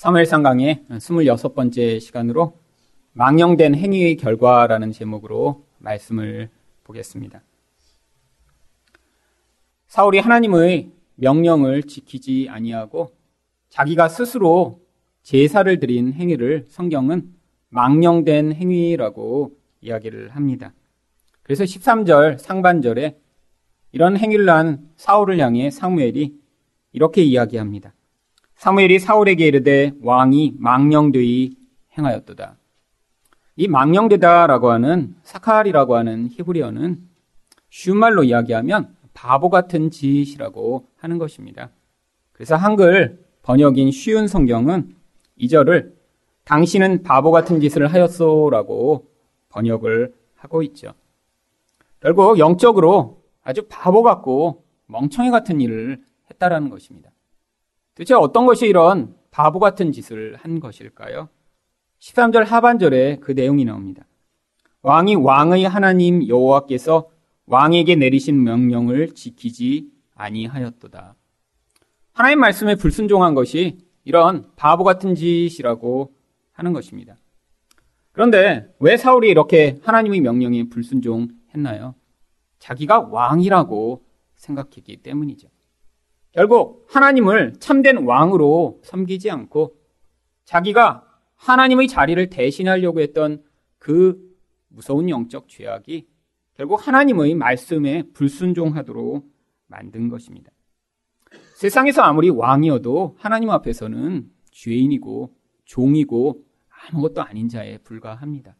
사무엘상 강의 26번째 시간으로 망령된 행위의 결과라는 제목으로 말씀을 보겠습니다. 사울이 하나님의 명령을 지키지 아니하고 자기가 스스로 제사를 드린 행위를 성경은 망령된 행위라고 이야기를 합니다. 그래서 13절 상반절에 이런 행위를 한 사울을 향해 사무엘이 이렇게 이야기합니다. 사무엘이 사울에게 이르되 왕이 망령되이 행하였도다. 이 망령되다라고 하는 사칼이라고 하는 히브리어는 쉬운 말로 이야기하면 바보 같은 짓이라고 하는 것입니다. 그래서 한글 번역인 쉬운 성경은 이 절을 당신은 바보 같은 짓을 하였소라고 번역을 하고 있죠. 결국 영적으로 아주 바보 같고 멍청이 같은 일을 했다라는 것입니다. 도대체 어떤 것이 이런 바보 같은 짓을 한 것일까요? 13절 하반절에 그 내용이 나옵니다. 왕이 왕의 하나님 여호와께서 왕에게 내리신 명령을 지키지 아니하였도다. 하나님 말씀에 불순종한 것이 이런 바보 같은 짓이라고 하는 것입니다. 그런데 왜 사울이 이렇게 하나님의 명령에 불순종했나요? 자기가 왕이라고 생각했기 때문이죠. 결국 하나님을 참된 왕으로 섬기지 않고 자기가 하나님의 자리를 대신하려고 했던 그 무서운 영적 죄악이 결국 하나님의 말씀에 불순종하도록 만든 것입니다. 세상에서 아무리 왕이어도 하나님 앞에서는 죄인이고 종이고 아무것도 아닌 자에 불과합니다.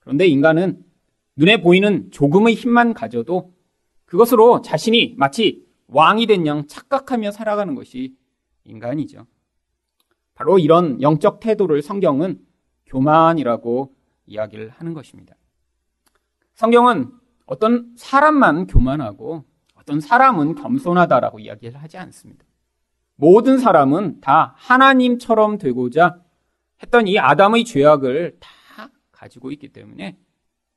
그런데 인간은 눈에 보이는 조금의 힘만 가져도 그것으로 자신이 마치 왕이 된 양 착각하며 살아가는 것이 인간이죠. 바로 이런 영적 태도를 성경은 교만이라고 이야기를 하는 것입니다. 성경은 어떤 사람만 교만하고 어떤 사람은 겸손하다라고 이야기를 하지 않습니다. 모든 사람은 다 하나님처럼 되고자 했던 이 아담의 죄악을 다 가지고 있기 때문에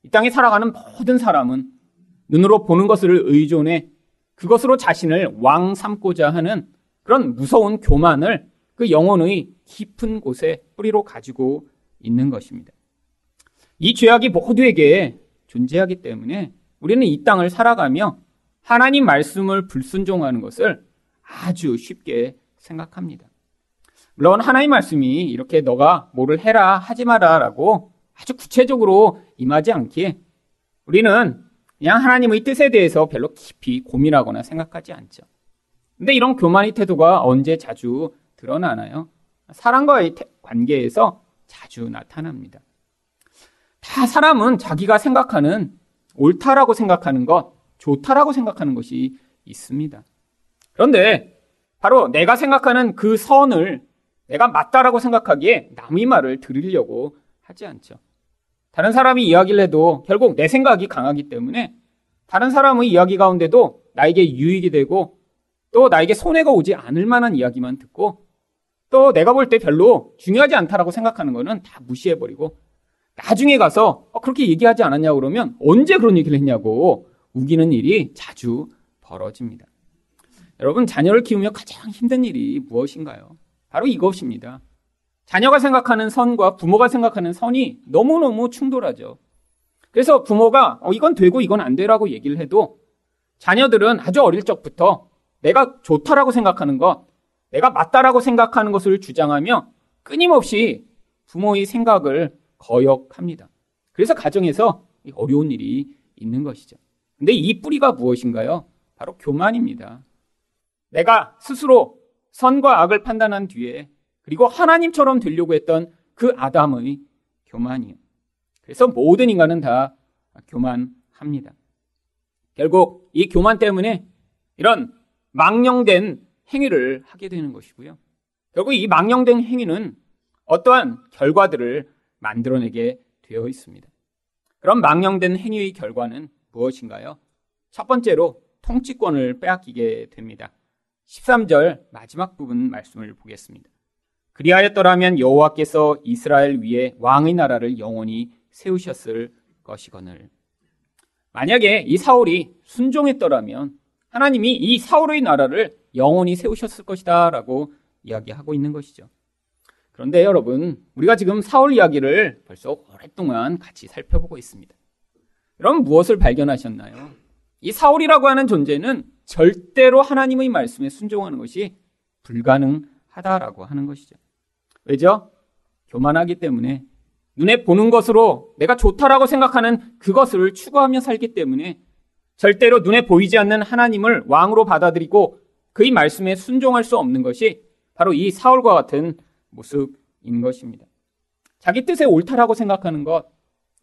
이 땅에 살아가는 모든 사람은 눈으로 보는 것을 의존해 그것으로 자신을 왕 삼고자 하는 그런 무서운 교만을 그 영혼의 깊은 곳에 뿌리로 가지고 있는 것입니다. 이 죄악이 모두에게 존재하기 때문에 우리는 이 땅을 살아가며 하나님 말씀을 불순종하는 것을 아주 쉽게 생각합니다. 물론 하나님 말씀이 이렇게 너가 뭐를 해라 하지 마라라고 아주 구체적으로 임하지 않기에 우리는 그냥 하나님의 뜻에 대해서 별로 깊이 고민하거나 생각하지 않죠. 근데 이런 교만의 태도가 언제 자주 드러나나요? 사람과의 관계에서 자주 나타납니다. 다 사람은 자기가 생각하는 옳다라고 생각하는 것, 좋다라고 생각하는 것이 있습니다. 그런데 바로 내가 생각하는 그 선을 내가 맞다라고 생각하기에 남의 말을 들으려고 하지 않죠. 다른 사람이 이야기를 해도 결국 내 생각이 강하기 때문에 다른 사람의 이야기 가운데도 나에게 유익이 되고 또 나에게 손해가 오지 않을 만한 이야기만 듣고 또 내가 볼 때 별로 중요하지 않다라고 생각하는 거는 다 무시해버리고 나중에 가서 어, 그렇게 얘기하지 않았냐 고 그러면 언제 그런 얘기를 했냐고 우기는 일이 자주 벌어집니다. 여러분 자녀를 키우며 가장 힘든 일이 무엇인가요? 바로 이것입니다. 자녀가 생각하는 선과 부모가 생각하는 선이 너무너무 충돌하죠. 그래서 부모가 어, 이건 되고 이건 안 되라고 얘기를 해도 자녀들은 아주 어릴 적부터 내가 좋다라고 생각하는 것, 내가 맞다라고 생각하는 것을 주장하며 끊임없이 부모의 생각을 거역합니다. 그래서 가정에서 어려운 일이 있는 것이죠. 근데 이 뿌리가 무엇인가요? 바로 교만입니다. 내가 스스로 선과 악을 판단한 뒤에 그리고 하나님처럼 되려고 했던 그 아담의 교만이요. 그래서 모든 인간은 다 교만합니다. 결국 이 교만 때문에 이런 망령된 행위를 하게 되는 것이고요. 결국 이 망령된 행위는 어떠한 결과들을 만들어내게 되어 있습니다. 그럼 망령된 행위의 결과는 무엇인가요? 첫 번째로 통치권을 빼앗기게 됩니다. 13절 마지막 부분 말씀을 보겠습니다. 그리하였더라면 여호와께서 이스라엘 위에 왕의 나라를 영원히 세우셨을 것이거늘. 만약에 이 사울이 순종했더라면 하나님이 이 사울의 나라를 영원히 세우셨을 것이다 라고 이야기하고 있는 것이죠. 그런데 여러분, 우리가 지금 사울 이야기를 벌써 오랫동안 같이 살펴보고 있습니다. 여러분 무엇을 발견하셨나요? 이 사울이라고 하는 존재는 절대로 하나님의 말씀에 순종하는 것이 불가능하다라고 하는 것이죠. 왜죠? 교만하기 때문에 눈에 보는 것으로 내가 좋다라고 생각하는 그것을 추구하며 살기 때문에 절대로 눈에 보이지 않는 하나님을 왕으로 받아들이고 그의 말씀에 순종할 수 없는 것이 바로 이 사울과 같은 모습인 것입니다. 자기 뜻에 옳다라고 생각하는 것,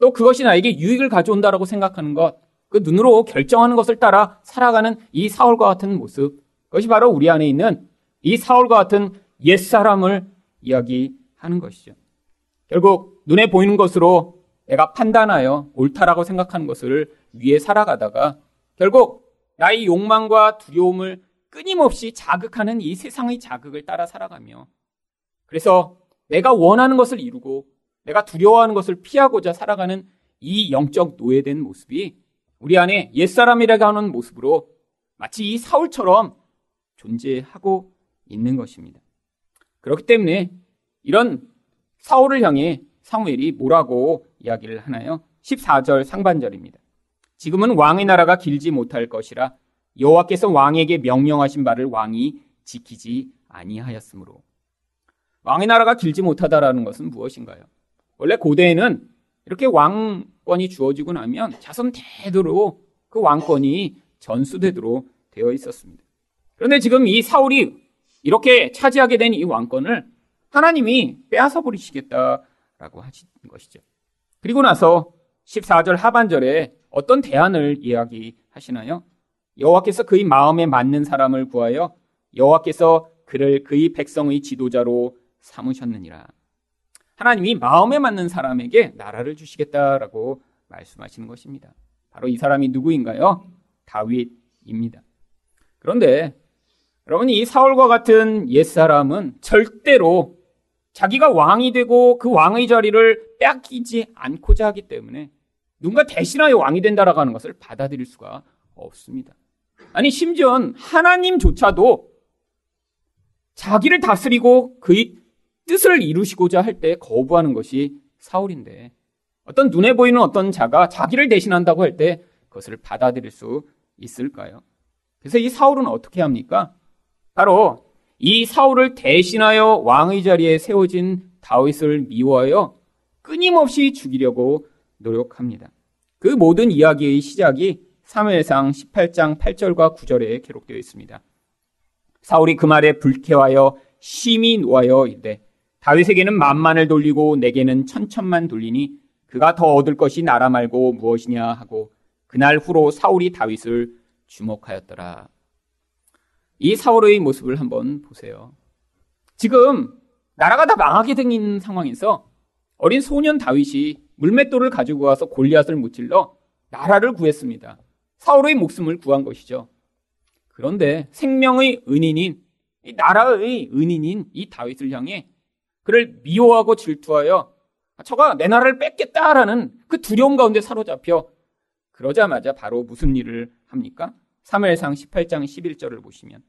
또 그것이 나에게 유익을 가져온다라고 생각하는 것, 그 눈으로 결정하는 것을 따라 살아가는 이 사울과 같은 모습, 그것이 바로 우리 안에 있는 이 사울과 같은 옛사람을 이야기하는 것이죠. 결국 눈에 보이는 것으로 내가 판단하여 옳다라고 생각하는 것을 위해 살아가다가 결국 나의 욕망과 두려움을 끊임없이 자극하는 이 세상의 자극을 따라 살아가며 그래서 내가 원하는 것을 이루고 내가 두려워하는 것을 피하고자 살아가는 이 영적 노예된 모습이 우리 안에 옛사람이라고 하는 모습으로 마치 이 사울처럼 존재하고 있는 것입니다. 그렇기 때문에 이런 사울을 향해 사무엘이 뭐라고 이야기를 하나요? 14절 상반절입니다. 지금은 왕의 나라가 길지 못할 것이라 여호와께서 왕에게 명령하신 바를 왕이 지키지 아니하였으므로 왕의 나라가 길지 못하다라는 것은 무엇인가요? 원래 고대에는 이렇게 왕권이 주어지고 나면 자손 대대로 그 왕권이 전수되도록 되어 있었습니다. 그런데 지금 이 사울이 이렇게 차지하게 된 이 왕권을 하나님이 빼앗아 버리시겠다라고 하신 것이죠. 그리고 나서 14절 하반절에 어떤 대안을 이야기하시나요? 여호와께서 그의 마음에 맞는 사람을 구하여 여호와께서 그를 그의 백성의 지도자로 삼으셨느니라. 하나님이 마음에 맞는 사람에게 나라를 주시겠다라고 말씀하시는 것입니다. 바로 이 사람이 누구인가요? 다윗입니다. 그런데 여러분 이 사울과 같은 옛사람은 절대로 자기가 왕이 되고 그 왕의 자리를 빼앗기지 않고자 하기 때문에 누군가 대신하여 왕이 된다라고 하는 것을 받아들일 수가 없습니다. 아니 심지어 하나님조차도 자기를 다스리고 그의 뜻을 이루시고자 할 때 거부하는 것이 사울인데 어떤 눈에 보이는 어떤 자가 자기를 대신한다고 할 때 그것을 받아들일 수 있을까요? 그래서 이 사울은 어떻게 합니까? 바로 이 사울을 대신하여 왕의 자리에 세워진 다윗을 미워하여 끊임없이 죽이려고 노력합니다. 그 모든 이야기의 시작이 사무엘상 18장 8절과 9절에 기록되어 있습니다. 사울이 그 말에 불쾌하여 심히 놓아여 이르되 다윗에게는 만만을 돌리고 내게는 천천만 돌리니 그가 더 얻을 것이 나라 말고 무엇이냐 하고 그날 후로 사울이 다윗을 주목하였더라. 이 사울의 모습을 한번 보세요. 지금 나라가 다 망하게 된 상황에서 어린 소년 다윗이 물맷돌을 가지고 와서 골리앗을 무찔러 나라를 구했습니다. 사울의 목숨을 구한 것이죠. 그런데 생명의 은인인 이 나라의 은인인 이 다윗을 향해 그를 미워하고 질투하여 저가 내 나라를 뺏겠다라는 그 두려움 가운데 사로잡혀 그러자마자 바로 무슨 일을 합니까? 3무엘상 18장 11절을 보시면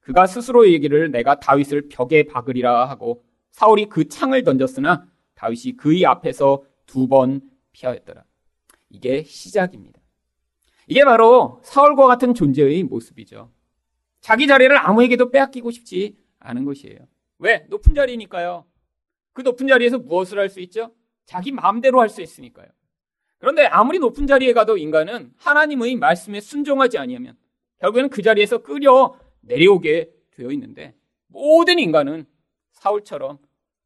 그가 스스로 얘기를 내가 다윗을 벽에 박으리라 하고 사울이 그 창을 던졌으나 다윗이 그의 앞에서 두 번 피하였더라. 이게 시작입니다. 이게 바로 사울과 같은 존재의 모습이죠. 자기 자리를 아무에게도 빼앗기고 싶지 않은 것이에요. 왜? 높은 자리니까요. 그 높은 자리에서 무엇을 할 수 있죠? 자기 마음대로 할 수 있으니까요. 그런데 아무리 높은 자리에 가도 인간은 하나님의 말씀에 순종하지 아니하면 결국에는 그 자리에서 끌려 내려오게 되어 있는데 모든 인간은 사울처럼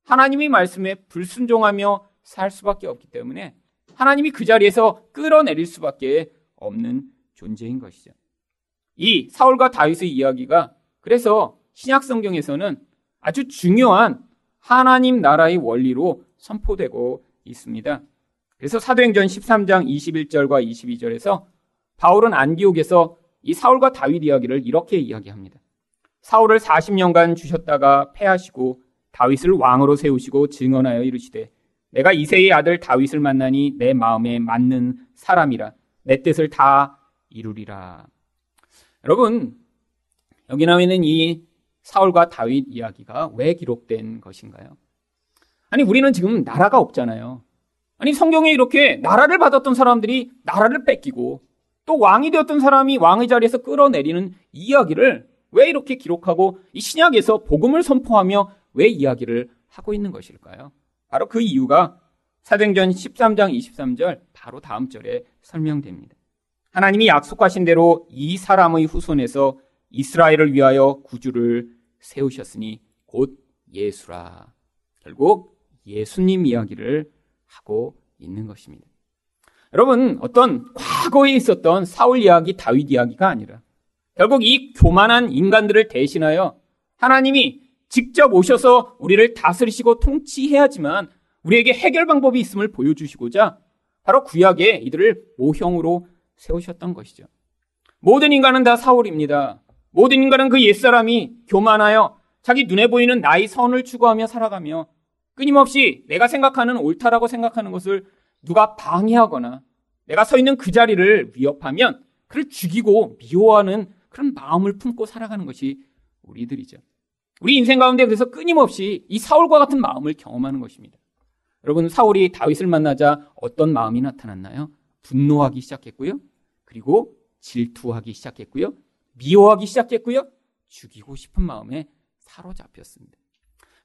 하나님의 말씀에 불순종하며 살 수밖에 없기 때문에 하나님이 그 자리에서 끌어내릴 수밖에 없는 존재인 것이죠. 이 사울과 다윗의 이야기가 그래서 신약 성경에서는 아주 중요한 하나님 나라의 원리로 선포되고 있습니다. 그래서 사도행전 13장 21절과 22절에서 바울은 안디옥에서 이 사울과 다윗 이야기를 이렇게 이야기합니다. 사울을 40년간 주셨다가 패하시고 다윗을 왕으로 세우시고 증언하여 이르시되 내가 이세의 아들 다윗을 만나니 내 마음에 맞는 사람이라 내 뜻을 다 이루리라. 여러분 여기 나와 있는 이 사울과 다윗 이야기가 왜 기록된 것인가요? 아니, 우리는 지금 나라가 없잖아요. 아니, 성경에 이렇게 나라를 받았던 사람들이 나라를 뺏기고 또 왕이 되었던 사람이 왕의 자리에서 끌어내리는 이야기를 왜 이렇게 기록하고 이 신약에서 복음을 선포하며 왜 이야기를 하고 있는 것일까요? 바로 그 이유가 사도행전 13장 23절 바로 다음 절에 설명됩니다. 하나님이 약속하신 대로 이 사람의 후손에서 이스라엘을 위하여 구주를 세우셨으니 곧 예수라. 결국 예수님 이야기를 하고 있는 것입니다. 여러분, 어떤 과거에 있었던 사울 이야기, 다윗 이야기가 아니라 결국 이 교만한 인간들을 대신하여 하나님이 직접 오셔서 우리를 다스리시고 통치해야지만 우리에게 해결 방법이 있음을 보여주시고자 바로 구약에 이들을 모형으로 세우셨던 것이죠. 모든 인간은 다 사울입니다. 모든 인간은 그 옛사람이 교만하여 자기 눈에 보이는 나의 선을 추구하며 살아가며 끊임없이 내가 생각하는 옳다라고 생각하는 것을 누가 방해하거나 내가 서 있는 그 자리를 위협하면 그를 죽이고 미워하는 그런 마음을 품고 살아가는 것이 우리들이죠. 우리 인생 가운데 그래서 끊임없이 이 사울과 같은 마음을 경험하는 것입니다. 여러분, 사울이 다윗을 만나자 어떤 마음이 나타났나요? 분노하기 시작했고요. 그리고 질투하기 시작했고요. 미워하기 시작했고요. 죽이고 싶은 마음에 사로잡혔습니다.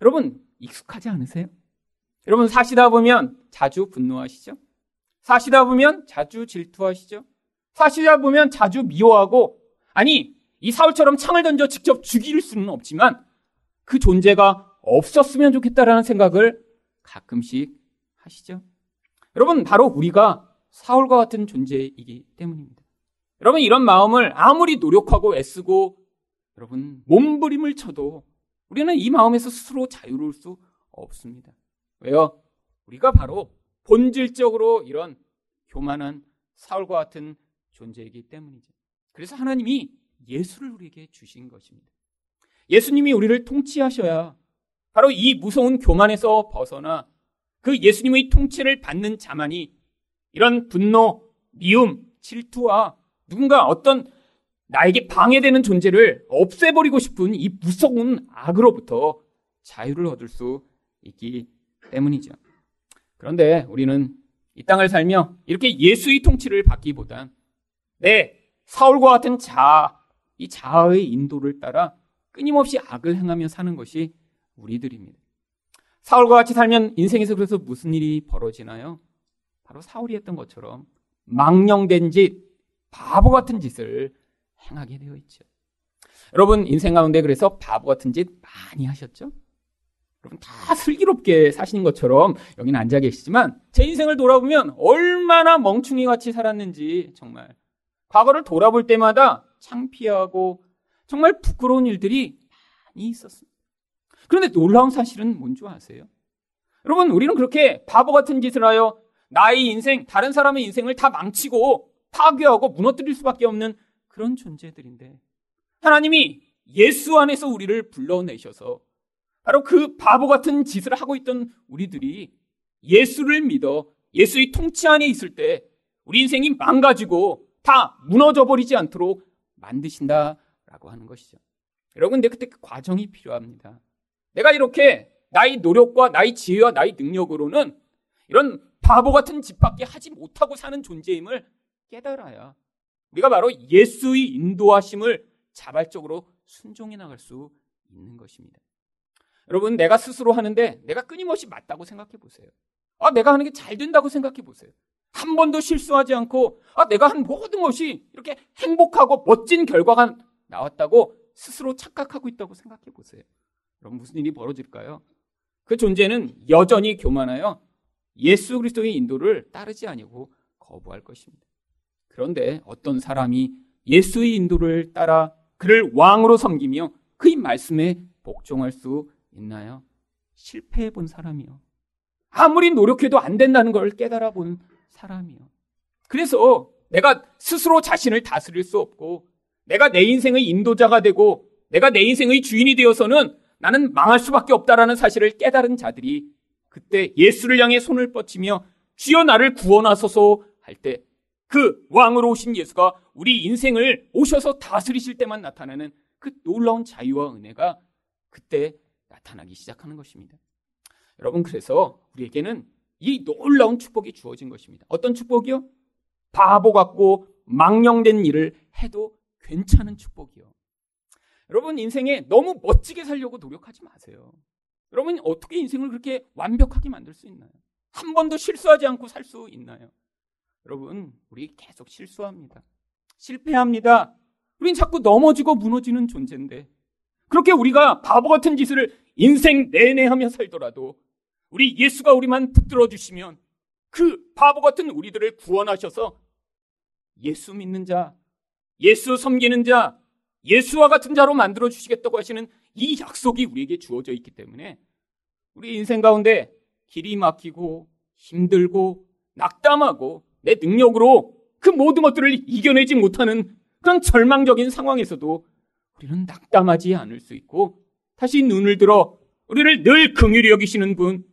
여러분, 익숙하지 않으세요? 여러분, 사시다 보면 자주 분노하시죠? 사시다 보면 자주 질투하시죠? 사시다 보면 자주 미워하고, 아니, 이 사울처럼 창을 던져 직접 죽일 수는 없지만 그 존재가 없었으면 좋겠다라는 생각을 가끔씩 하시죠? 여러분, 바로 우리가 사울과 같은 존재이기 때문입니다. 여러분, 이런 마음을 아무리 노력하고 애쓰고 여러분, 몸부림을 쳐도 우리는 이 마음에서 스스로 자유로울 수 없습니다. 왜요? 우리가 바로 본질적으로 이런 교만한 사울과 같은 존재이기 때문이죠. 그래서 하나님이 예수를 우리에게 주신 것입니다. 예수님이 우리를 통치하셔야 바로 이 무서운 교만에서 벗어나 그 예수님의 통치를 받는 자만이 이런 분노, 미움, 질투와 누군가 어떤 나에게 방해되는 존재를 없애버리고 싶은 이 무서운 악으로부터 자유를 얻을 수 있기 때문이죠. 그런데 우리는 이 땅을 살며 이렇게 예수의 통치를 받기보단 내 사울과 같은 자, 이 자아의 인도를 따라 끊임없이 악을 행하며 사는 것이 우리들입니다. 사울과 같이 살면 인생에서 그래서 무슨 일이 벌어지나요? 바로 사울이 했던 것처럼 망령된 짓, 바보 같은 짓을 행하게 되어 있죠. 여러분 인생 가운데 그래서 바보 같은 짓 많이 하셨죠? 여러분 다 슬기롭게 사시는 것처럼 여기는 앉아 계시지만 제 인생을 돌아보면 얼마나 멍충이 같이 살았는지 정말 과거를 돌아볼 때마다 창피하고 정말 부끄러운 일들이 많이 있었습니다. 그런데 놀라운 사실은 뭔지 아세요? 여러분 우리는 그렇게 바보 같은 짓을 하여 나의 인생, 다른 사람의 인생을 다 망치고 파괴하고 무너뜨릴 수밖에 없는 그런 존재들인데 하나님이 예수 안에서 우리를 불러내셔서 바로 그 바보 같은 짓을 하고 있던 우리들이 예수를 믿어 예수의 통치 안에 있을 때 우리 인생이 망가지고 다 무너져 버리지 않도록 만드신다라고 하는 것이죠. 여러분, 근데 그때 그 과정이 필요합니다. 내가 이렇게 나의 노력과 나의 지혜와 나의 능력으로는 이런 바보 같은 짓밖에 하지 못하고 사는 존재임을 깨달아야 우리가 바로 예수의 인도하심을 자발적으로 순종해 나갈 수 있는 것입니다. 여러분, 내가 스스로 하는데 내가 끊임없이 맞다고 생각해 보세요. 아, 내가 하는 게 잘 된다고 생각해 보세요. 한 번도 실수하지 않고, 아, 내가 한 모든 것이 이렇게 행복하고 멋진 결과가 나왔다고 스스로 착각하고 있다고 생각해 보세요. 그럼 무슨 일이 벌어질까요? 그 존재는 여전히 교만하여 예수 그리스도의 인도를 따르지 아니고 거부할 것입니다. 그런데 어떤 사람이 예수의 인도를 따라 그를 왕으로 섬기며 그의 말씀에 복종할 수 있나요? 실패해 본 사람이요. 아무리 노력해도 안 된다는 걸 깨달아 본 사람이요. 그래서 내가 스스로 자신을 다스릴 수 없고 내가 내 인생의 인도자가 되고 내가 내 인생의 주인이 되어서는 나는 망할 수밖에 없다라는 사실을 깨달은 자들이 그때 예수를 향해 손을 뻗치며 주여 나를 구원하소서 할 때 그 왕으로 오신 예수가 우리 인생을 오셔서 다스리실 때만 나타나는 그 놀라운 자유와 은혜가 그때 나타나기 시작하는 것입니다. 여러분, 그래서 우리에게는 이 놀라운 축복이 주어진 것입니다. 어떤 축복이요? 바보 같고 망령된 일을 해도 괜찮은 축복이요. 여러분, 인생에 너무 멋지게 살려고 노력하지 마세요. 여러분, 어떻게 인생을 그렇게 완벽하게 만들 수 있나요? 한 번도 실수하지 않고 살 수 있나요? 여러분, 우리 계속 실수합니다. 실패합니다. 우린 자꾸 넘어지고 무너지는 존재인데, 그렇게 우리가 바보 같은 짓을 인생 내내 하며 살더라도, 우리 예수가 우리만 붙들어 주시면, 그 바보 같은 우리들을 구원하셔서, 예수 믿는 자, 예수 섬기는 자, 예수와 같은 자로 만들어 주시겠다고 하시는 이 약속이 우리에게 주어져 있기 때문에 우리 인생 가운데 길이 막히고 힘들고 낙담하고 내 능력으로 그 모든 것들을 이겨내지 못하는 그런 절망적인 상황에서도 우리는 낙담하지 않을 수 있고 다시 눈을 들어 우리를 늘 긍휼히 여기시는 분,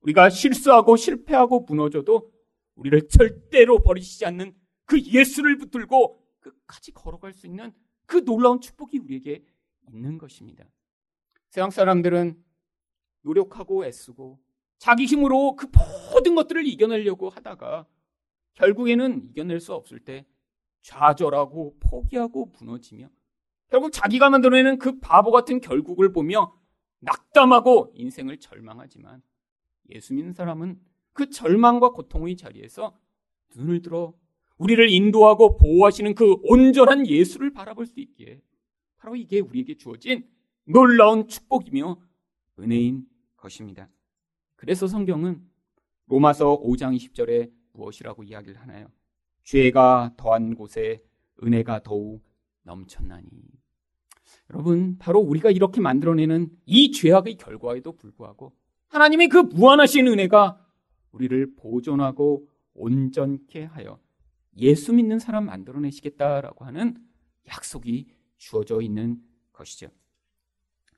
우리가 실수하고 실패하고 무너져도 우리를 절대로 버리시지 않는 그 예수를 붙들고 끝까지 걸어갈 수 있는 그 놀라운 축복이 우리에게 있는 것입니다. 세상 사람들은 노력하고 애쓰고 자기 힘으로 그 모든 것들을 이겨내려고 하다가 결국에는 이겨낼 수 없을 때 좌절하고 포기하고 무너지며 결국 자기가 만들어내는 그 바보 같은 결국을 보며 낙담하고 인생을 절망하지만 예수 믿는 사람은 그 절망과 고통의 자리에서 눈을 들어 우리를 인도하고 보호하시는 그 온전한 예수를 바라볼 수 있기에 바로 이게 우리에게 주어진 놀라운 축복이며 은혜인 것입니다. 그래서 성경은 로마서 5장 20절에 무엇이라고 이야기를 하나요? 죄가 더한 곳에 은혜가 더욱 넘쳤나니. 여러분, 바로 우리가 이렇게 만들어내는 이 죄악의 결과에도 불구하고 하나님의 그 무한하신 은혜가 우리를 보존하고 온전케 하여 예수 믿는 사람 만들어내시겠다라고 하는 약속이 주어져 있는 것이죠.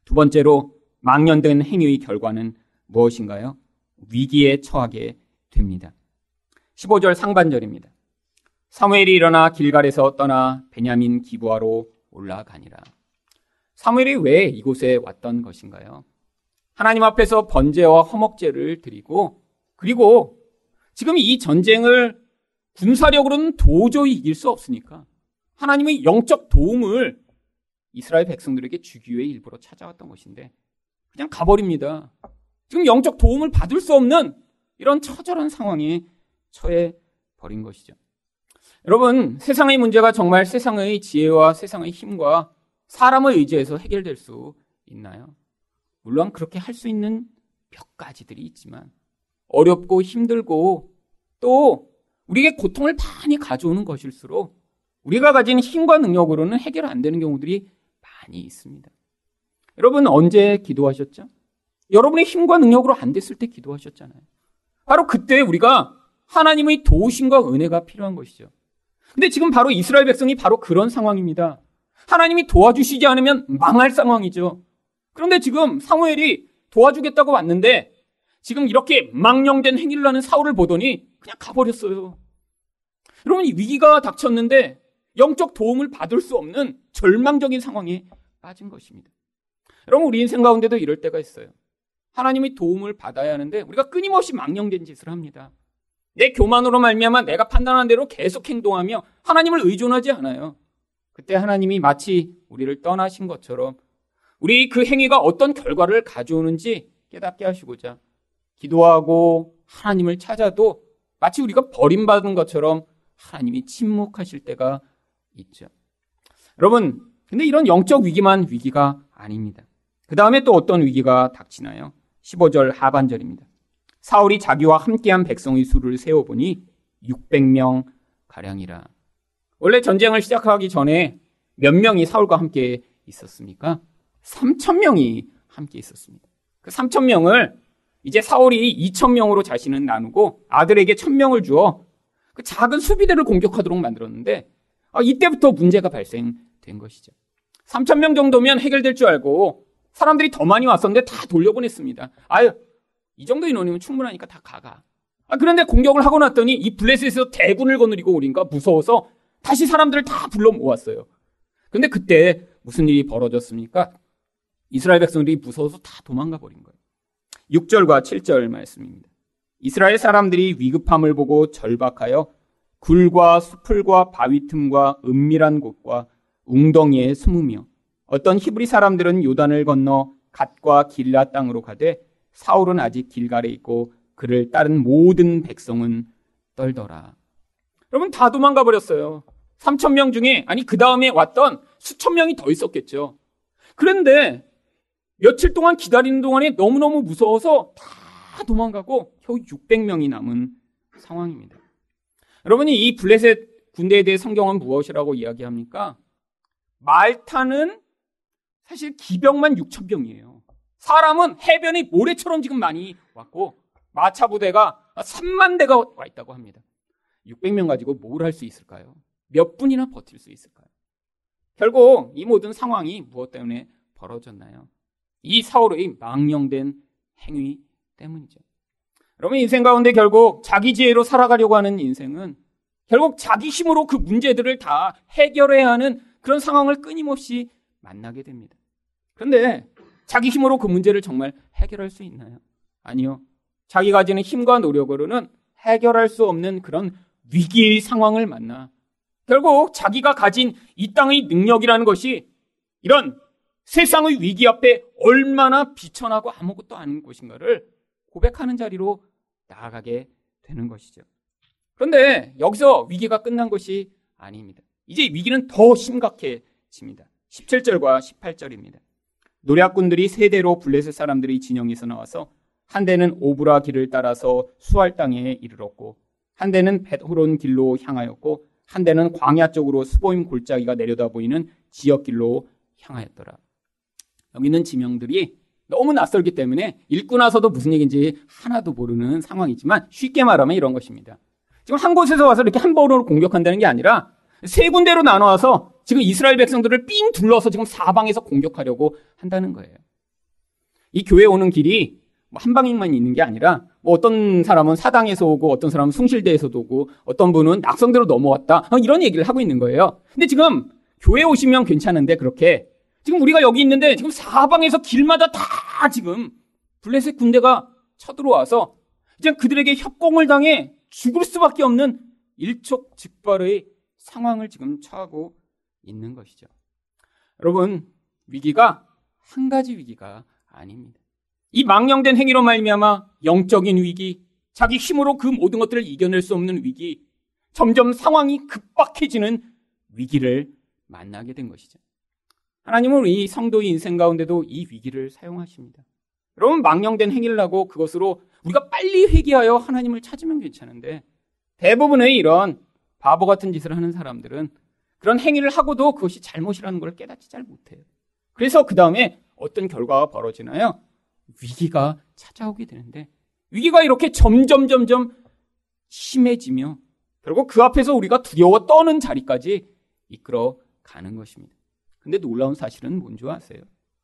두 번째로 망년된 행위의 결과는 무엇인가요? 위기에 처하게 됩니다. 15절 상반절입니다. 사무엘이 일어나 길갈에서 떠나 베냐민 기부하로 올라가니라. 사무엘이 왜 이곳에 왔던 것인가요? 하나님 앞에서 번제와 허목제를 드리고 그리고 지금 이 전쟁을 군사력으로는 도저히 이길 수 없으니까 하나님의 영적 도움을 이스라엘 백성들에게 주기 위해 일부러 찾아왔던 것인데 그냥 가버립니다. 지금 영적 도움을 받을 수 없는 이런 처절한 상황에 처해 버린 것이죠. 여러분, 세상의 문제가 정말 세상의 지혜와 세상의 힘과 사람을 의지해서 해결될 수 있나요? 물론 그렇게 할 수 있는 몇 가지들이 있지만 어렵고 힘들고 또 우리에게 고통을 많이 가져오는 것일수록 우리가 가진 힘과 능력으로는 해결 안 되는 경우들이 많이 있습니다. 여러분 언제 기도하셨죠? 여러분의 힘과 능력으로 안 됐을 때 기도하셨잖아요. 바로 그때 우리가 하나님의 도우심과 은혜가 필요한 것이죠. 근데 지금 바로 이스라엘 백성이 바로 그런 상황입니다. 하나님이 도와주시지 않으면 망할 상황이죠. 그런데 지금 사무엘이 도와주겠다고 왔는데 지금 이렇게 망령된 행위를 하는 사울을 보더니 그냥 가버렸어요. 여러분 위기가 닥쳤는데 영적 도움을 받을 수 없는 절망적인 상황에 빠진 것입니다. 여러분 우리 인생 가운데도 이럴 때가 있어요. 하나님의 도움을 받아야 하는데 우리가 끊임없이 망령된 짓을 합니다. 내 교만으로 말미암아 내가 판단한 대로 계속 행동하며 하나님을 의존하지 않아요. 그때 하나님이 마치 우리를 떠나신 것처럼 우리 그 행위가 어떤 결과를 가져오는지 깨닫게 하시고자 기도하고 하나님을 찾아도 마치 우리가 버림받은 것처럼 하나님이 침묵하실 때가 있죠. 여러분, 근데 이런 영적 위기만 위기가 아닙니다. 그 다음에 또 어떤 위기가 닥치나요? 15절 하반절입니다. 사울이 자기와 함께한 백성의 수를 세어보니 600명 가량이라. 원래 전쟁을 시작하기 전에 몇 명이 사울과 함께 있었습니까? 3천명이 함께 있었습니다. 그 3천명을 이제 사울이 2천명으로 자신은 나누고 아들에게 1천명을 주어 그 작은 수비대를 공격하도록 만들었는데 아, 이때부터 문제가 발생된 것이죠. 3천 명 정도면 해결될 줄 알고 사람들이 더 많이 왔었는데 다 돌려보냈습니다. 아유, 이 정도 인원이면 충분하니까 다 가가. 아, 그런데 공격을 하고 났더니 이 블레셋에서 대군을 거느리고 오니까 무서워서 다시 사람들을 다 불러 모았어요. 근데 그때 무슨 일이 벌어졌습니까? 이스라엘 백성들이 무서워서 다 도망가 버린 거예요. 6절과 7절 말씀입니다. 이스라엘 사람들이 위급함을 보고 절박하여 굴과 수풀과 바위 틈과 은밀한 곳과 웅덩이에 숨으며 어떤 히브리 사람들은 요단을 건너 갓과 길라 땅으로 가되 사울은 아직 길갈에 있고 그를 따른 모든 백성은 떨더라. 여러분 다 도망가 버렸어요. 3천 명 중에 아니 그 다음에 왔던 수천 명이 더 있었겠죠. 그런데 며칠 동안 기다리는 동안에 너무너무 무서워서 다 도망가고 겨우 600명이 남은 상황입니다. 여러분이 이 블레셋 군대에 대해 성경은 무엇이라고 이야기합니까? 말타는 사실 기병만 6천 병이에요. 사람은 해변이 모래처럼 지금 많이 왔고 마차 부대가 3만 대가 와 있다고 합니다. 600명 가지고 뭘 할 수 있을까요? 몇 분이나 버틸 수 있을까요? 결국 이 모든 상황이 무엇 때문에 벌어졌나요? 이 사울의 망령된 행위 때문이죠. 여러분 인생 가운데 결국 자기 지혜로 살아가려고 하는 인생은 결국 자기 힘으로 그 문제들을 다 해결해야 하는 그런 상황을 끊임없이 만나게 됩니다. 그런데 자기 힘으로 그 문제를 정말 해결할 수 있나요? 아니요. 자기 가지는 힘과 노력으로는 해결할 수 없는 그런 위기의 상황을 만나 결국 자기가 가진 이 땅의 능력이라는 것이 이런 세상의 위기 앞에 얼마나 비천하고 아무것도 아닌 곳인가를 고백하는 자리로 나아가게 되는 것이죠. 그런데 여기서 위기가 끝난 것이 아닙니다. 이제 위기는 더 심각해집니다. 17절과 18절입니다. 노략군들이 세 대로 블레셋 사람들이 진영에서 나와서 한 대는 오브라 길을 따라서 수할 땅에 이르렀고 한 대는 벳호론 길로 향하였고 한 대는 광야 쪽으로 스보임 골짜기가 내려다 보이는 지역 길로 향하였더라. 여기 있는 지명들이 너무 낯설기 때문에 읽고 나서도 무슨 얘기인지 하나도 모르는 상황이지만 쉽게 말하면 이런 것입니다. 지금 한 곳에서 와서 이렇게 한 번으로 공격한다는 게 아니라 세 군데로 나눠와서 지금 이스라엘 백성들을 삥 둘러서 지금 사방에서 공격하려고 한다는 거예요. 이 교회 오는 길이 뭐한 방향만 있는 게 아니라 뭐 어떤 사람은 사당에서 오고 어떤 사람은 숭실대에서도 오고 어떤 분은 낙성대로 넘어왔다 어, 이런 얘기를 하고 있는 거예요. 근데 지금 교회 오시면 괜찮은데 그렇게 지금 우리가 여기 있는데 지금 사방에서 길마다 다 지금 블레셋 군대가 쳐들어와서 이제 그들에게 협공을 당해 죽을 수밖에 없는 일촉즉발의 상황을 지금 처하고 있는 것이죠. 여러분 위기가 한 가지 위기가 아닙니다. 이 망령된 행위로 말미암아 영적인 위기, 자기 힘으로 그 모든 것들을 이겨낼 수 없는 위기, 점점 상황이 급박해지는 위기를 만나게 된 것이죠. 하나님은 우리 성도의 인생 가운데도 이 위기를 사용하십니다. 여러분 망령된 행위를 하고 그것으로 우리가 빨리 회개하여 하나님을 찾으면 괜찮은데 대부분의 이런 바보 같은 짓을 하는 사람들은 그런 행위를 하고도 그것이 잘못이라는 걸 깨닫지 잘 못해요. 그래서 그 다음에 어떤 결과가 벌어지나요? 위기가 찾아오게 되는데 위기가 이렇게 점점 점점 심해지며 결국 그 앞에서 우리가 두려워 떠는 자리까지 이끌어 가는 것입니다. 근데 놀라운 사실은 뭔지 아세요?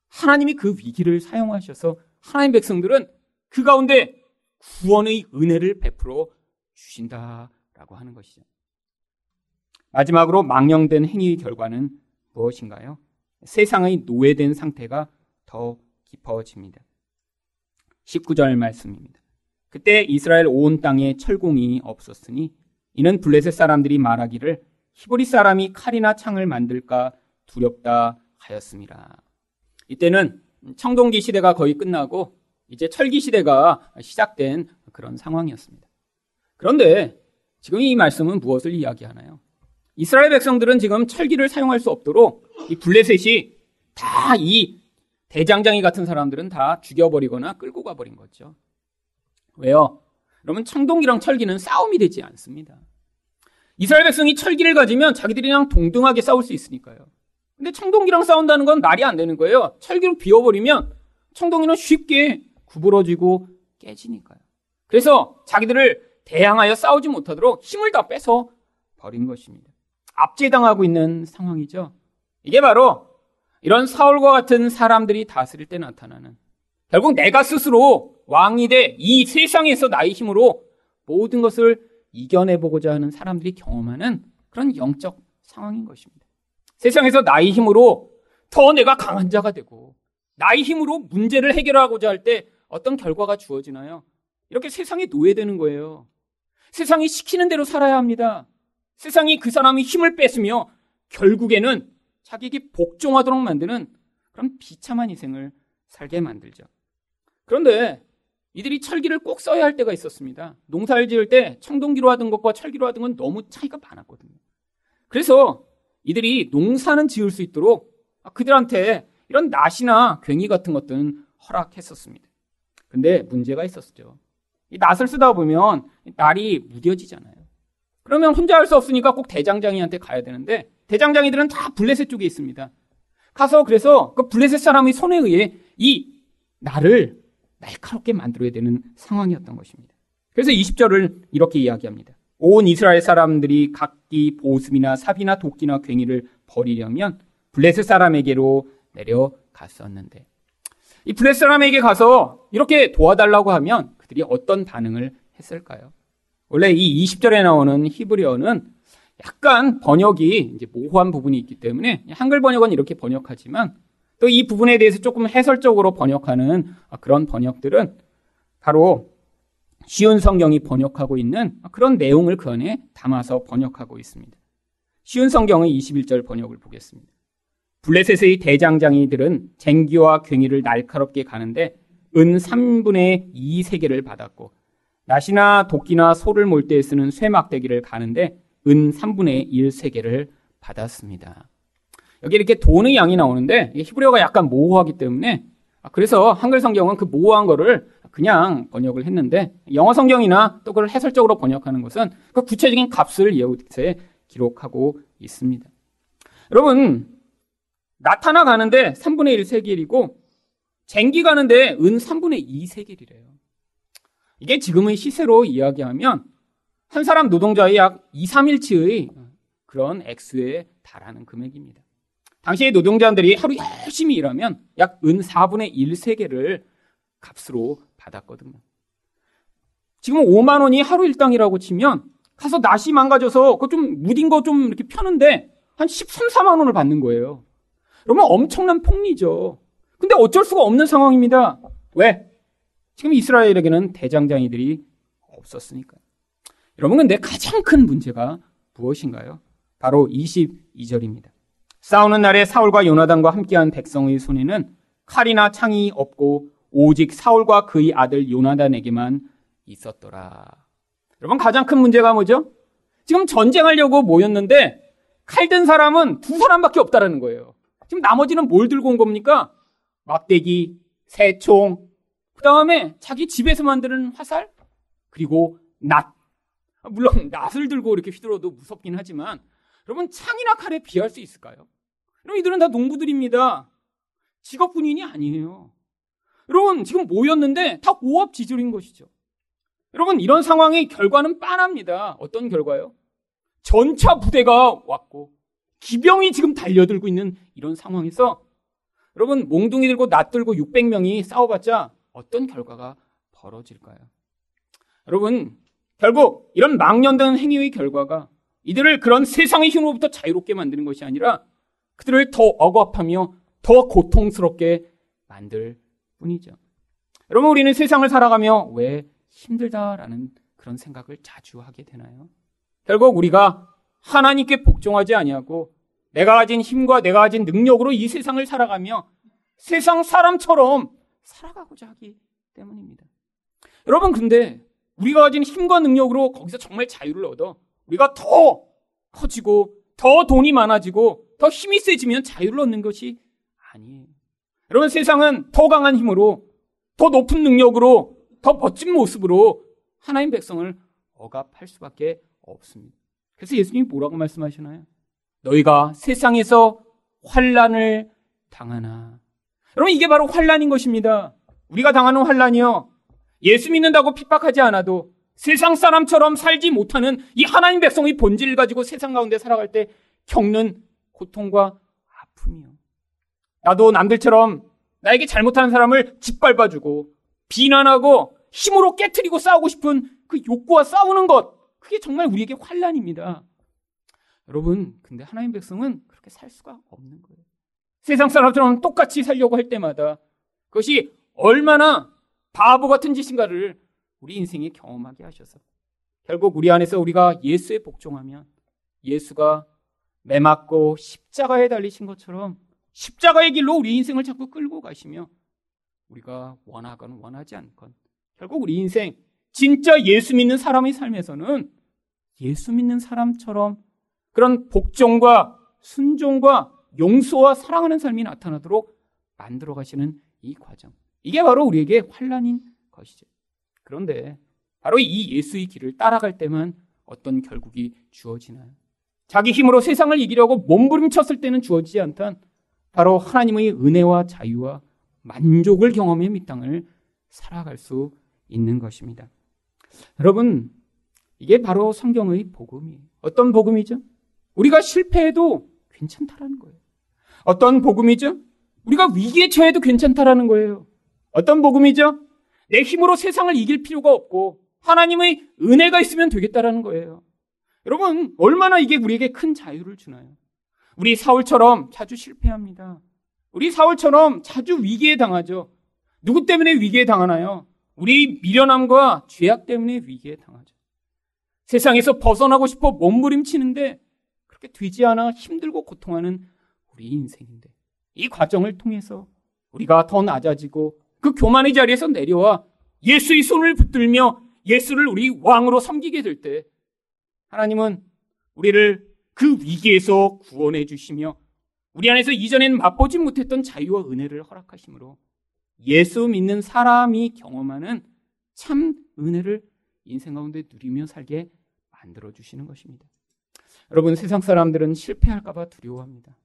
하나님이 그 위기를 사용하셔서 하나님 백성들은 그 가운데 구원의 은혜를 베풀어 주신다라고 하는 것이죠. 마지막으로 망령된 행위의 결과는 무엇인가요? 세상의 노예된 상태가 더 깊어집니다. 19절 말씀입니다. 그때 이스라엘 온 땅에 철공이 없었으니 이는 블레셋 사람들이 말하기를 히브리 사람이 칼이나 창을 만들까 두렵다 하였습니다. 이때는 청동기 시대가 거의 끝나고 이제 철기 시대가 시작된 그런 상황이었습니다. 그런데 지금 이 말씀은 무엇을 이야기하나요? 이스라엘 백성들은 지금 철기를 사용할 수 없도록 이 블레셋이 다 이 대장장이 같은 사람들은 다 죽여버리거나 끌고 가버린 거죠. 왜요? 여러분 청동기랑 철기는 싸움이 되지 않습니다. 이스라엘 백성이 철기를 가지면 자기들이랑 동등하게 싸울 수 있으니까요. 근데 청동기랑 싸운다는 건 말이 안 되는 거예요. 철기로 비워버리면 청동기는 쉽게 구부러지고 깨지니까요. 그래서 자기들을 대항하여 싸우지 못하도록 힘을 다 빼서 버린 것입니다. 압제당하고 있는 상황이죠. 이게 바로 이런 사울과 같은 사람들이 다스릴 때 나타나는 결국 내가 스스로 왕이 돼 이 세상에서 나의 힘으로 모든 것을 이겨내보고자 하는 사람들이 경험하는 그런 영적 상황인 것입니다. 세상에서 나의 힘으로 더 내가 강한 자가 되고 나의 힘으로 문제를 해결하고자 할 때 어떤 결과가 주어지나요? 이렇게 세상에 노예되는 거예요. 세상이 시키는 대로 살아야 합니다. 세상이 그 사람의 힘을 뺏으며 결국에는 자기에게 복종하도록 만드는 그런 비참한 인생을 살게 만들죠. 그런데 이들이 철기를 꼭 써야 할 때가 있었습니다. 농사를 지을 때 청동기로 하던 것과 철기로 하던 건 너무 차이가 많았거든요. 그래서 이들이 농사는 지을 수 있도록 그들한테 이런 낫이나 괭이 같은 것들은 허락했었습니다. 근데 문제가 있었죠. 이 낫을 쓰다 보면 날이 무뎌지잖아요. 그러면 혼자 할 수 없으니까 꼭 대장장이한테 가야 되는데 대장장이들은 다 블레셋 쪽에 있습니다. 가서 그래서 그 블레셋 사람의 손에 의해 이 날을 날카롭게 만들어야 되는 상황이었던 것입니다. 그래서 20절을 이렇게 이야기합니다. 온 이스라엘 사람들이 각기 보습이나 삽이나 도끼나 괭이를 버리려면 블레셋 사람에게로 내려갔었는데 이 블레셋 사람에게 가서 이렇게 도와달라고 하면 그들이 어떤 반응을 했을까요? 원래 이 20절에 나오는 히브리어는 약간 번역이 이제 모호한 부분이 있기 때문에 한글 번역은 이렇게 번역하지만 또 이 부분에 대해서 조금 해설적으로 번역하는 그런 번역들은 바로 쉬운 성경이 번역하고 있는 그런 내용을 그 안에 담아서 번역하고 있습니다. 쉬운 성경의 21절 번역을 보겠습니다. 블레셋의 대장장이들은 쟁기와 괭이를 날카롭게 가는데 은 3분의 2 세계를 받았고 낫이나 도끼나 소를 몰 때 쓰는 쇠막대기를 가는데 은 3분의 1 세계를 받았습니다. 여기 이렇게 돈의 양이 나오는데 히브리어가 약간 모호하기 때문에 그래서 한글 성경은 그 모호한 거를 그냥 번역을 했는데 영어 성경이나 또 그걸 해설적으로 번역하는 것은 그 구체적인 값을 이웃에 기록하고 있습니다. 여러분 나타나 가는데 3분의 1 세겔이고 쟁기 가는데 은 3분의 2 세겔이래요. 이게 지금의 시세로 이야기하면 한 사람 노동자의 약 2, 3일치의 그런 액수에 달하는 금액입니다. 당시의 노동자들이 하루 열심히 일하면 약 은 4분의 1 세계를 값으로 받았거든요. 지금 5만 원이 하루 일당이라고 치면 가서 낫이 망가져서 그 좀 무딘 거 좀 이렇게 펴는데 한 13, 4만 원을 받는 거예요. 그러면 엄청난 폭리죠. 근데 어쩔 수가 없는 상황입니다. 왜? 지금 이스라엘에게는 대장장이들이 없었으니까. 여러분, 근데 가장 큰 문제가 무엇인가요? 바로 22절입니다. 싸우는 날에 사울과 요나단과 함께한 백성의 손에는 칼이나 창이 없고 오직 사울과 그의 아들 요나단에게만 있었더라. 여러분, 가장 큰 문제가 뭐죠? 지금 전쟁하려고 모였는데 칼 든 사람은 두 사람밖에 없다라는 거예요. 지금 나머지는 뭘 들고 온 겁니까? 막대기, 새총, 그 다음에 자기 집에서 만드는 화살, 그리고 낫. 물론 낫을 들고 이렇게 휘둘러도 무섭긴 하지만 여러분 창이나 칼에 비할 수 있을까요? 여러분 이들은 다 농부들입니다. 직업 군인이 아니에요. 여러분 지금 모였는데 다 오합지졸인 것이죠. 여러분 이런 상황의 결과는 빤합니다. 어떤 결과요? 전차 부대가 왔고 기병이 지금 달려들고 있는 이런 상황에서 여러분 몽둥이 들고 낫 들고 600명이 싸워봤자 어떤 결과가 벌어질까요? 여러분 결국 이런 망년된 행위의 결과가 이들을 그런 세상의 힘으로부터 자유롭게 만드는 것이 아니라 그들을 더 억압하며 더 고통스럽게 만들 뿐이죠. 여러분 우리는 세상을 살아가며 왜 힘들다라는 그런 생각을 자주 하게 되나요? 결국 우리가 하나님께 복종하지 아니하고 내가 가진 힘과 내가 가진 능력으로 이 세상을 살아가며 세상 사람처럼 살아가고자 하기 때문입니다. 여러분 근데 우리가 가진 힘과 능력으로 거기서 정말 자유를 얻어 우리가 더 커지고 더 돈이 많아지고 더 힘이 세지면 자유를 얻는 것이 아니에요. 여러분 세상은 더 강한 힘으로 더 높은 능력으로 더 멋진 모습으로 하나님 백성을 억압할 수밖에 없습니다. 그래서 예수님이 뭐라고 말씀하시나요? 너희가 세상에서 환란을 당하나. 여러분 이게 바로 환란인 것입니다. 우리가 당하는 환란이요. 예수 믿는다고 핍박하지 않아도 세상 사람처럼 살지 못하는 이 하나님 백성의 본질을 가지고 세상 가운데 살아갈 때 겪는 고통과 아픔이요. 나도 남들처럼 나에게 잘못하는 사람을 짓밟아주고 비난하고 힘으로 깨뜨리고 싸우고 싶은 그 욕구와 싸우는 것 그게 정말 우리에게 환란입니다. 여러분, 근데 하나님 백성은 그렇게 살 수가 없는 거예요. 세상 사람처럼 똑같이 살려고 할 때마다 그것이 얼마나 바보 같은 짓인가를 우리 인생에 경험하게 하셔서 결국 우리 안에서 우리가 예수에 복종하면 예수가 매맞고 십자가에 달리신 것처럼 십자가의 길로 우리 인생을 자꾸 끌고 가시며 우리가 원하건 원하지 않건 결국 우리 인생 진짜 예수 믿는 사람의 삶에서는 예수 믿는 사람처럼 그런 복종과 순종과 용서와 사랑하는 삶이 나타나도록 만들어 가시는 이 과정. 이게 바로 우리에게 환란인 것이죠. 그런데 바로 이 예수의 길을 따라갈 때만 어떤 결국이 주어지나요? 자기 힘으로 세상을 이기려고 몸부림쳤을 때는 주어지지 않던 바로 하나님의 은혜와 자유와 만족을 경험해 이 땅을 살아갈 수 있는 것입니다. 여러분, 이게 바로 성경의 복음이에요. 어떤 복음이죠? 우리가 실패해도 괜찮다라는 거예요. 어떤 복음이죠? 우리가 위기에 처해도 괜찮다라는 거예요. 어떤 복음이죠? 내 힘으로 세상을 이길 필요가 없고 하나님의 은혜가 있으면 되겠다라는 거예요. 여러분, 얼마나 이게 우리에게 큰 자유를 주나요? 우리 사울처럼 자주 실패합니다. 우리 사울처럼 자주 위기에 당하죠. 누구 때문에 위기에 당하나요? 우리 미련함과 죄악 때문에 위기에 당하죠. 세상에서 벗어나고 싶어 몸부림치는데 그렇게 되지 않아 힘들고 고통하는 우리 인생인데 이 과정을 통해서 우리가 더 낮아지고 그 교만의 자리에서 내려와 예수의 손을 붙들며 예수를 우리 왕으로 섬기게 될 때 하나님은 우리를 그 위기에서 구원해 주시며 우리 안에서 이전엔 맛보지 못했던 자유와 은혜를 허락하시므로 예수 믿는 사람이 경험하는 참 은혜를 인생 가운데 누리며 살게 만들어 주시는 것입니다. 여러분 세상 사람들은 실패할까봐 두려워합니다.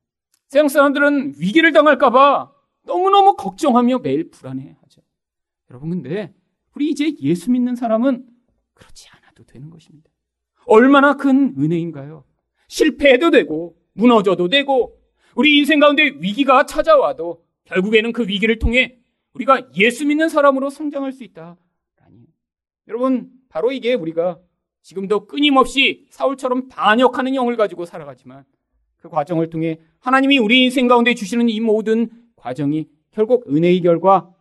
세상 사람들은 위기를 당할까봐 너무너무 걱정하며 매일 불안해하죠. 여러분 근데 우리 이제 예수 믿는 사람은 그렇지 않아도 되는 것입니다. 얼마나 큰 은혜인가요? 실패해도 되고 무너져도 되고 우리 인생 가운데 위기가 찾아와도 결국에는 그 위기를 통해 우리가 예수 믿는 사람으로 성장할 수 있다. 아니 여러분 바로 이게 우리가 지금도 끊임없이 사울처럼 반역하는 영을 가지고 살아가지만 그 과정을 통해 하나님이 우리 인생 가운데 주시는 이 모든 과정이 결국 은혜의 결과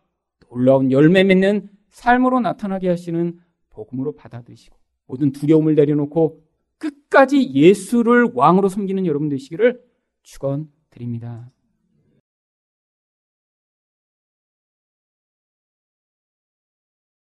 놀라운 열매 맺는 삶으로 나타나게 하시는 복음으로 받아들이시고 모든 두려움을 내려놓고 끝까지 예수를 왕으로 섬기는 여러분 되시기를 축원드립니다.